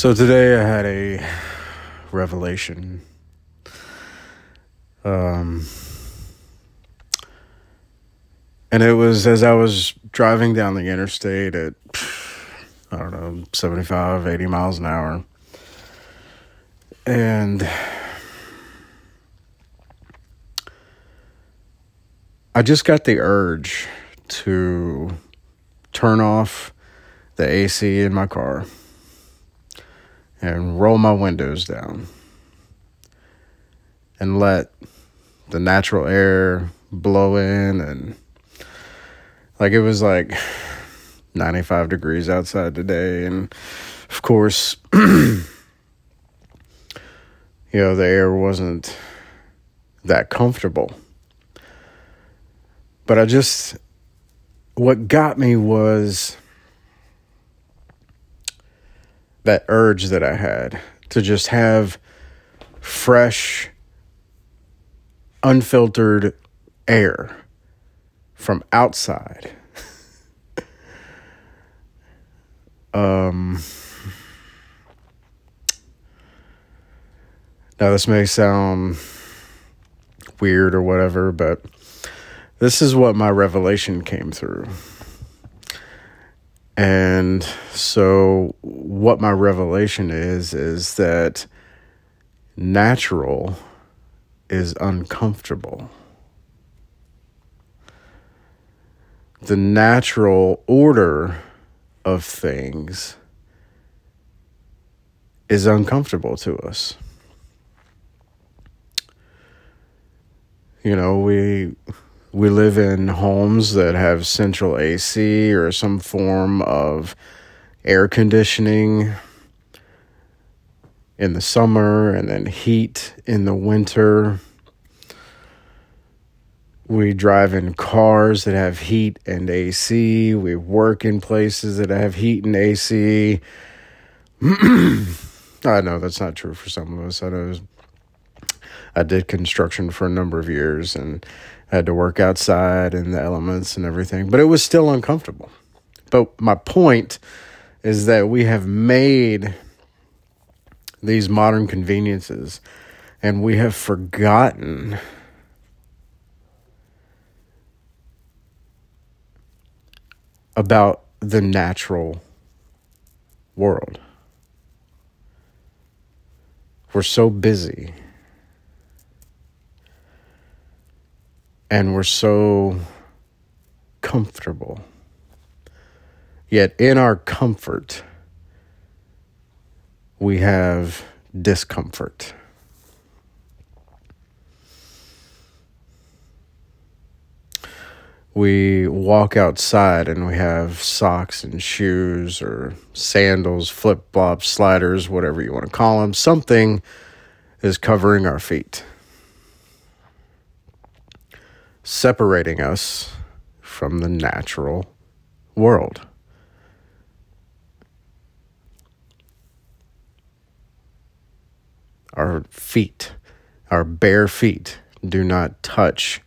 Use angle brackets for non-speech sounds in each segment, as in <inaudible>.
So today I had a revelation. Um, and it was as I was driving down the interstate at, I don't know, 75, 80 miles an hour. And I just got the urge to turn off the AC in my car and roll my windows down and let the natural air blow in and like it was like 95 degrees outside today. And of course <clears throat> you know the air wasn't that comfortable. But i just what got me was that urge that I had to just have fresh, unfiltered air from outside. <laughs> um, now, this may sound weird or whatever, but this is what my revelation came through. And so, what my revelation is, is that natural is uncomfortable. The natural order of things is uncomfortable to us. You know, we we live in homes that have central AC or some form of air conditioning in the summer and then heat in the winter. We drive in cars that have heat and AC. We work in places that have heat and AC. <clears throat> I know that's not true for some of us. I know I did construction for a number of years and I had to work outside in the elements and everything, but it was still uncomfortable. But my point is that we have made these modern conveniences and we have forgotten about the natural world. We're so busy and we're so comfortable. Yet in our comfort, we have discomfort. We walk outside and we have socks and shoes or sandals, flip flops, sliders, whatever you want to call them. Something is covering our feet separating us from the natural world. Our feet, our bare feet, do not touch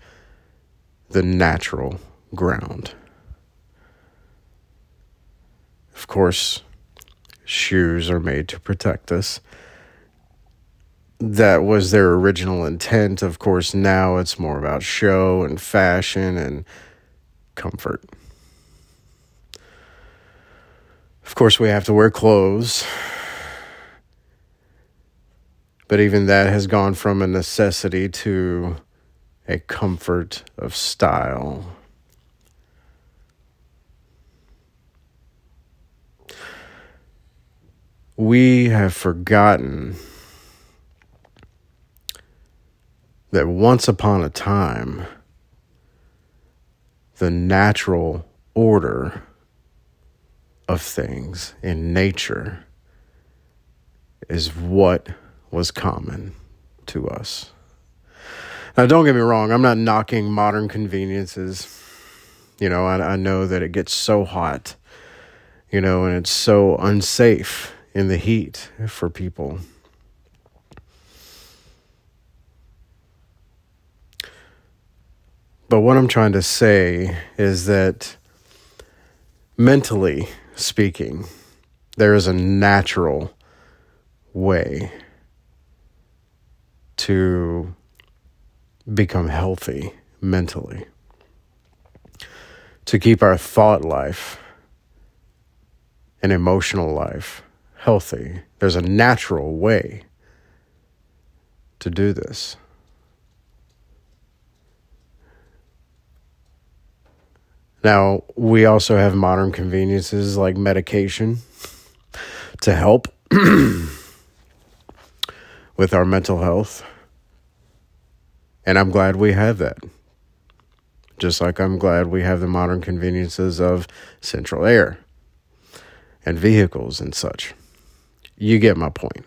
the natural ground. Of course, shoes are made to protect us that was their original intent. Of course, now it's more about show and fashion and comfort. Of course, we have to wear clothes. But even that has gone from a necessity to a comfort of style. We have forgotten that once upon a time, the natural order of things in nature is what was common to us. Now, don't get me wrong, I'm not knocking modern conveniences. You know, I, I know that it gets so hot, you know, and it's so unsafe in the heat for people. But what I'm trying to say is that mentally speaking, there is a natural way to become healthy mentally, to keep our thought life and emotional life healthy. There's a natural way to do this. Now, we also have modern conveniences like medication to help <clears throat> with our mental health. And I'm glad we have that. Just like I'm glad we have the modern conveniences of central air and vehicles and such. You get my point.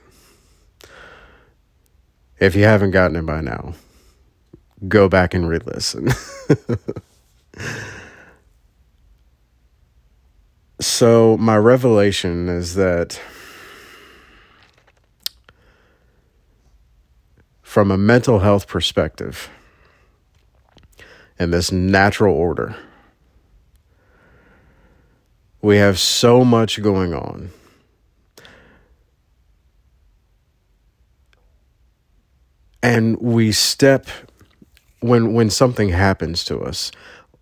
If you haven't gotten it by now, go back and re listen. <laughs> so, my revelation is that from a mental health perspective, in this natural order, we have so much going on. And we step when when something happens to us,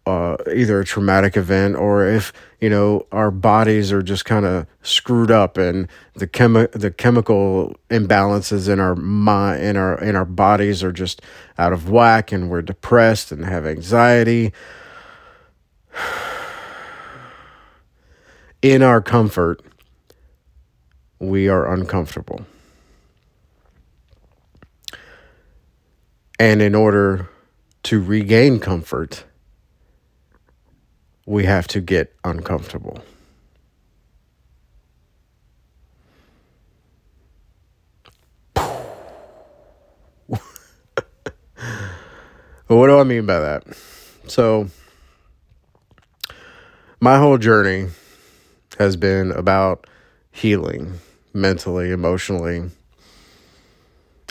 uh, either a traumatic event or if you know our bodies are just kind of screwed up and the chemi- the chemical imbalances in our mind in our in our bodies are just out of whack and we're depressed and have anxiety <sighs> in our comfort, we are uncomfortable. And in order to regain comfort, we have to get uncomfortable. <laughs> what do I mean by that? So, my whole journey has been about healing mentally, emotionally,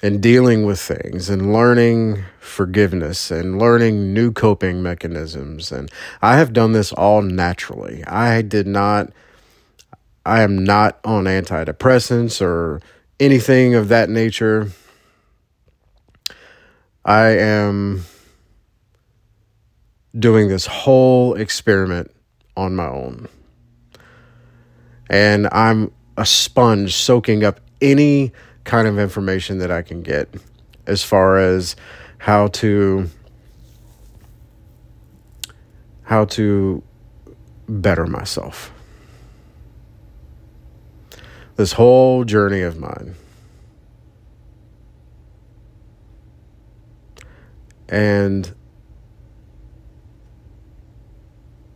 and dealing with things and learning forgiveness and learning new coping mechanisms. And I have done this all naturally. I did not, I am not on antidepressants or anything of that nature. I am doing this whole experiment on my own and I'm a sponge soaking up any kind of information that I can get as far as how to how to better myself. This whole journey of mine. And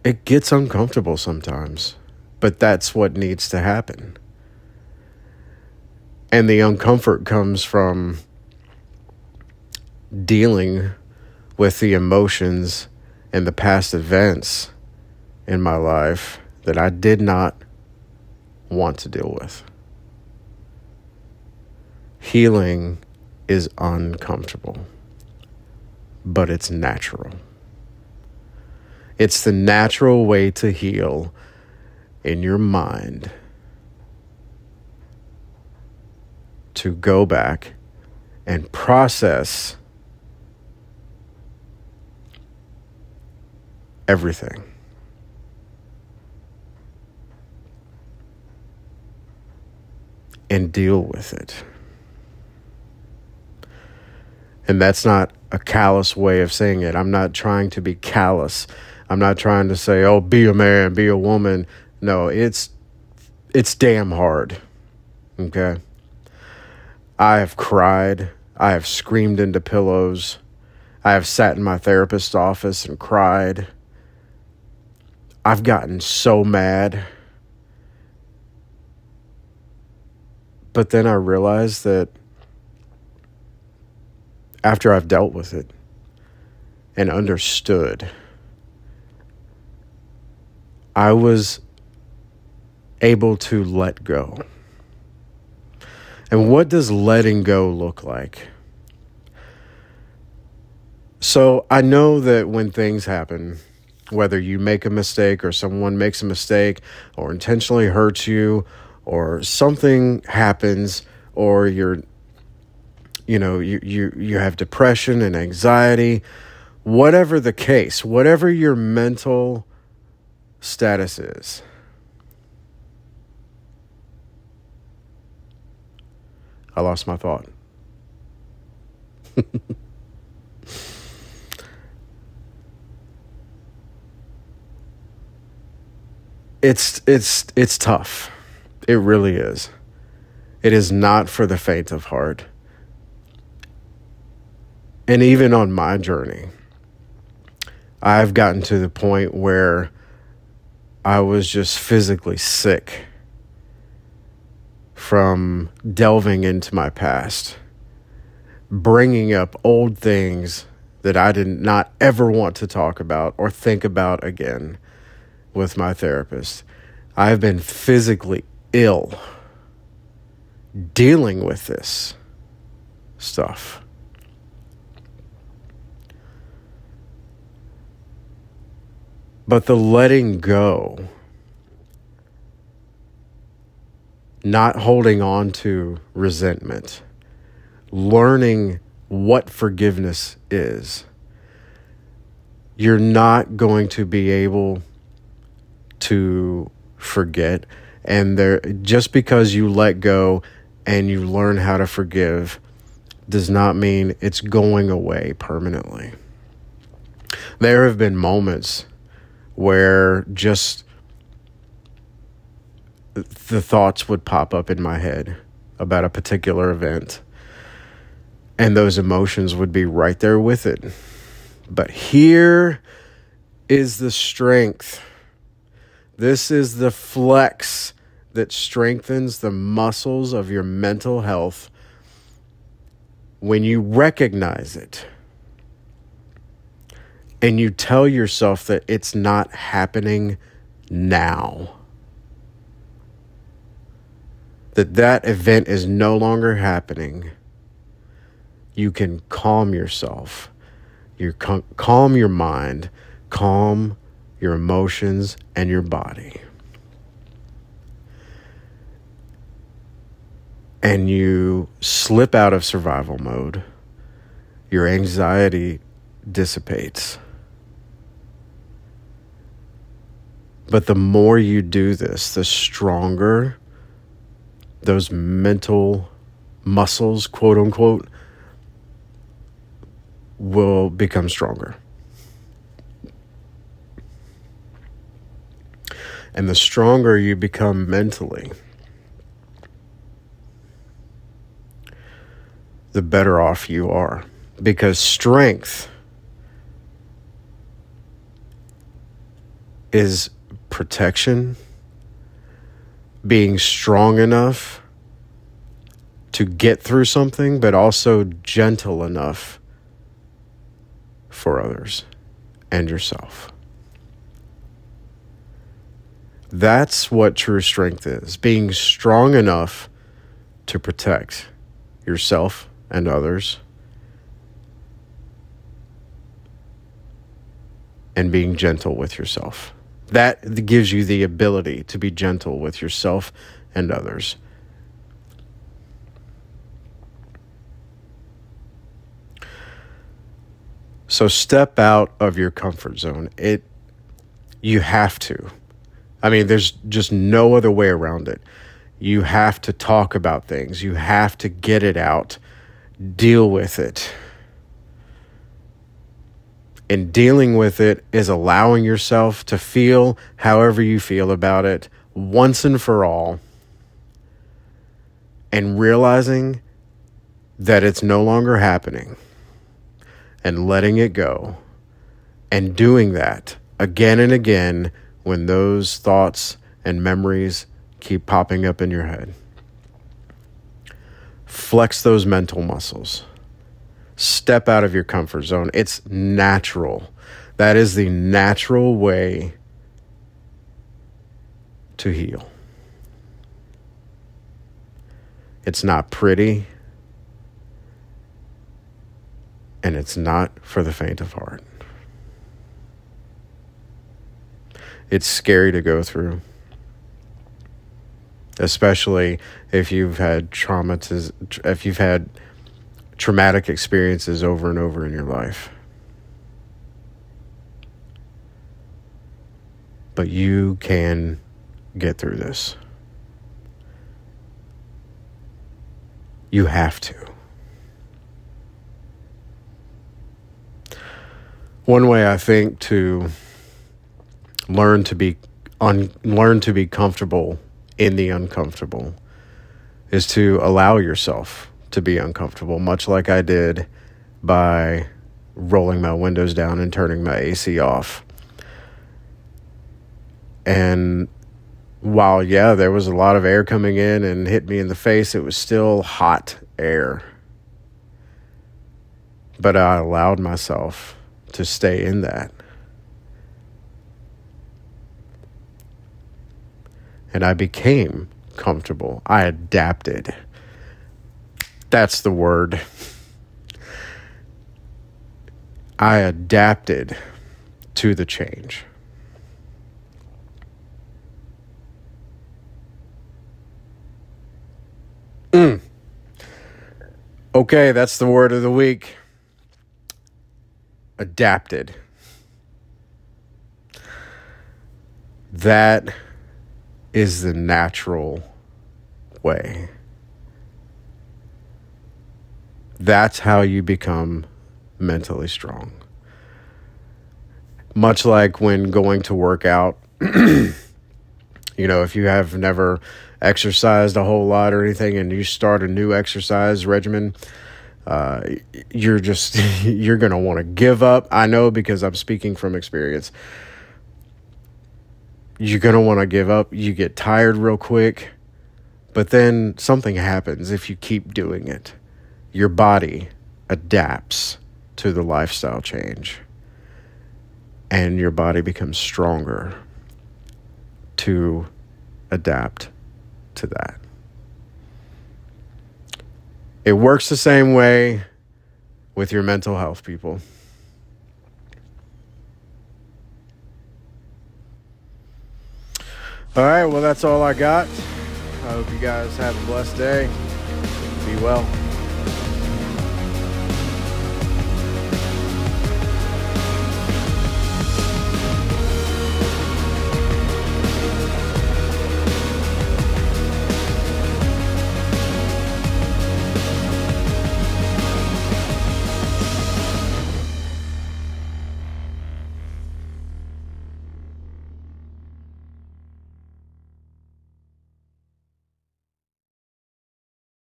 it gets uncomfortable sometimes. But that's what needs to happen. And the uncomfort comes from dealing with the emotions and the past events in my life that I did not want to deal with. Healing is uncomfortable, but it's natural. It's the natural way to heal in your mind to go back and process everything. And deal with it. And that's not a callous way of saying it. I'm not trying to be callous. I'm not trying to say, oh, be a man, be a woman. No, it's it's damn hard. Okay? I have cried. I have screamed into pillows. I have sat in my therapist's office and cried. I've gotten so mad. But then I realized that after I've dealt with it and understood, I was able to let go. And what does letting go look like? So I know that when things happen, whether you make a mistake or someone makes a mistake or intentionally hurts you or something happens or you're you know you you you have depression and anxiety whatever the case whatever your mental status is I lost my thought. <laughs> it's it's it's tough. It really is. It is not for the faint of heart. And even on my journey, I've gotten to the point where I was just physically sick from delving into my past, bringing up old things that I did not ever want to talk about or think about again with my therapist. I've been physically ill dealing with this stuff. But the letting go, not holding on to resentment, learning what forgiveness is, you're not going to be able to forget. And there, just because you let go and you learn how to forgive does not mean it's going away permanently. There have been moments where just the thoughts would pop up in my head about a particular event, and those emotions would be right there with it. But here is the strength this is the flex that strengthens the muscles of your mental health when you recognize it and you tell yourself that it's not happening now that that event is no longer happening you can calm yourself you calm your mind calm your emotions, and your body. And you slip out of survival mode, your anxiety dissipates. But the more you do this, the stronger those mental muscles, quote unquote, will become stronger. And the stronger you become mentally, the better off you are. Because strength is protection, being strong enough to get through something, but also gentle enough for others and yourself. That's what true strength is being strong enough to protect yourself and others, and being gentle with yourself. That gives you the ability to be gentle with yourself and others. So step out of your comfort zone. It you have to. I mean, there's just no other way around it. You have to talk about things, you have to get it out, deal with it. And dealing with it is allowing yourself to feel however you feel about it once and for all, and realizing that it's no longer happening and letting it go and doing that again and again when those thoughts and memories keep popping up in your head. Flex those mental muscles. Step out of your comfort zone. It's natural. That is the natural way to heal. It's not pretty, and it's not for the faint of heart. It's scary to go through. especially if you've had traumatis- if you've had traumatic experiences over and over in your life. But you can get through this. You have to. One way I think to learn to be un- learn to be comfortable in the uncomfortable is to allow yourself to be uncomfortable, much like I did by rolling my windows down and turning my AC off. And while, yeah, there was a lot of air coming in and hit me in the face, it was still hot air. But I allowed myself to stay in that. And I became comfortable. I adapted. That's the word. I adapted to the change. Mm. Okay, that's the word of the week. Adapted. That is the natural way. That's how you become mentally strong. Much like when going to work out, <clears throat> you know, if you have never exercised a whole lot or anything and you start a new exercise regimen, uh, you're just, <laughs> you're to want to give up. I know because I'm speaking from experience. You're to want to give up. You get tired real quick, but then something happens if you keep doing it your body adapts to the lifestyle change and your body becomes stronger to adapt to that. It works the same way with your mental health, people. All right, well, that's all I got. I hope you guys have a blessed day. Be well.